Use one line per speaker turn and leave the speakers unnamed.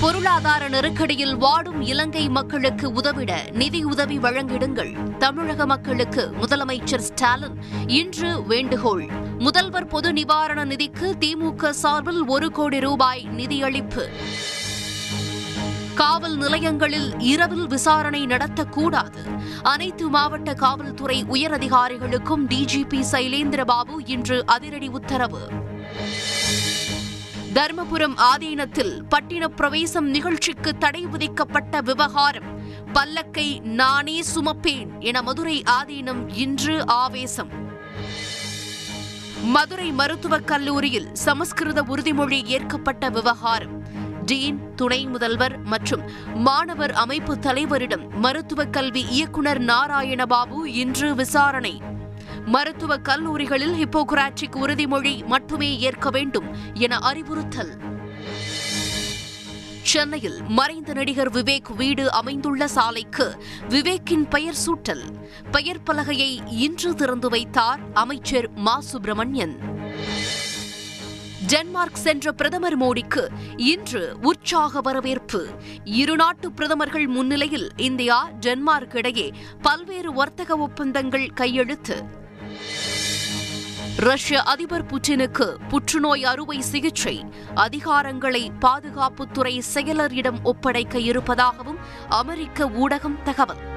பொருளாதார நெருக்கடியில் வாடும் இலங்கை மக்களுக்கு உதவிட நிதியுதவி வழங்கிடுங்கள். தமிழக மக்களுக்கு முதலமைச்சர் ஸ்டாலின் இன்று வேண்டுகோள். முதல்வர் பொது நிவாரண நிதிக்கு திமுக சார்பில் ஒரு கோடி ரூபாய் நிதியளிப்பு. காவல் நிலையங்களில் இரவில் விசாரணை நடத்தக்கூடாது. அனைத்து மாவட்ட காவல்துறை உயரதிகாரிகளுக்கும் டிஜிபி சைலேந்திரபாபு இன்று அதிரடி உத்தரவு. தருமபுரம் ஆதீனத்தில் பட்டின பிரவேசம் நிகழ்ச்சிக்கு தடை விதிக்கப்பட்ட விவகாரம். பல்லக்கை நானே சுமப்பேன் என மதுரை ஆதீனம் இன்று ஆவேசம். மதுரை மருத்துவக் கல்லூரியில் சமஸ்கிருத உறுதிமொழி ஏற்கப்பட்ட விவகாரம். டீன் துணை முதல்வர் மற்றும் மாணவர் அமைப்பு தலைவரிடம் மருத்துவக் கல்வி இயக்குநர் நாராயணபாபு இன்று விசாரணை. மருத்துவக் கல்லூரிகளில் ஹிப்போகிராட்டிக் உறுதிமொழி மட்டுமே ஏற்க வேண்டும் என அறிவுறுத்தல். சென்னையில் மறைந்த நடிகர் விவேக் வீடு அமைந்துள்ள சாலைக்கு விவேக்கின் பெயர் சூட்டல். பெயர் பலகையை இன்று திறந்து வைத்தார் அமைச்சர் மா. சுப்பிரமணியன். டென்மார்க் சென்ற பிரதமர் மோடிக்கு இன்று உற்சாக வரவேற்பு. இருநாட்டு பிரதமர்கள் முன்னிலையில் இந்தியா டென்மார்க் இடையே பல்வேறு வர்த்தக ஒப்பந்தங்கள் கையெழுத்து. ரஷ்ய அதிபர் புட்டினுக்கு புற்றுநோய் அறுவை சிகிச்சை அதிகாரங்களை பாதுகாப்புத்துறை செயலரிடம் ஒப்படைக்க இருப்பதாகவும் அமெரிக்க ஊடகம் தகவல்.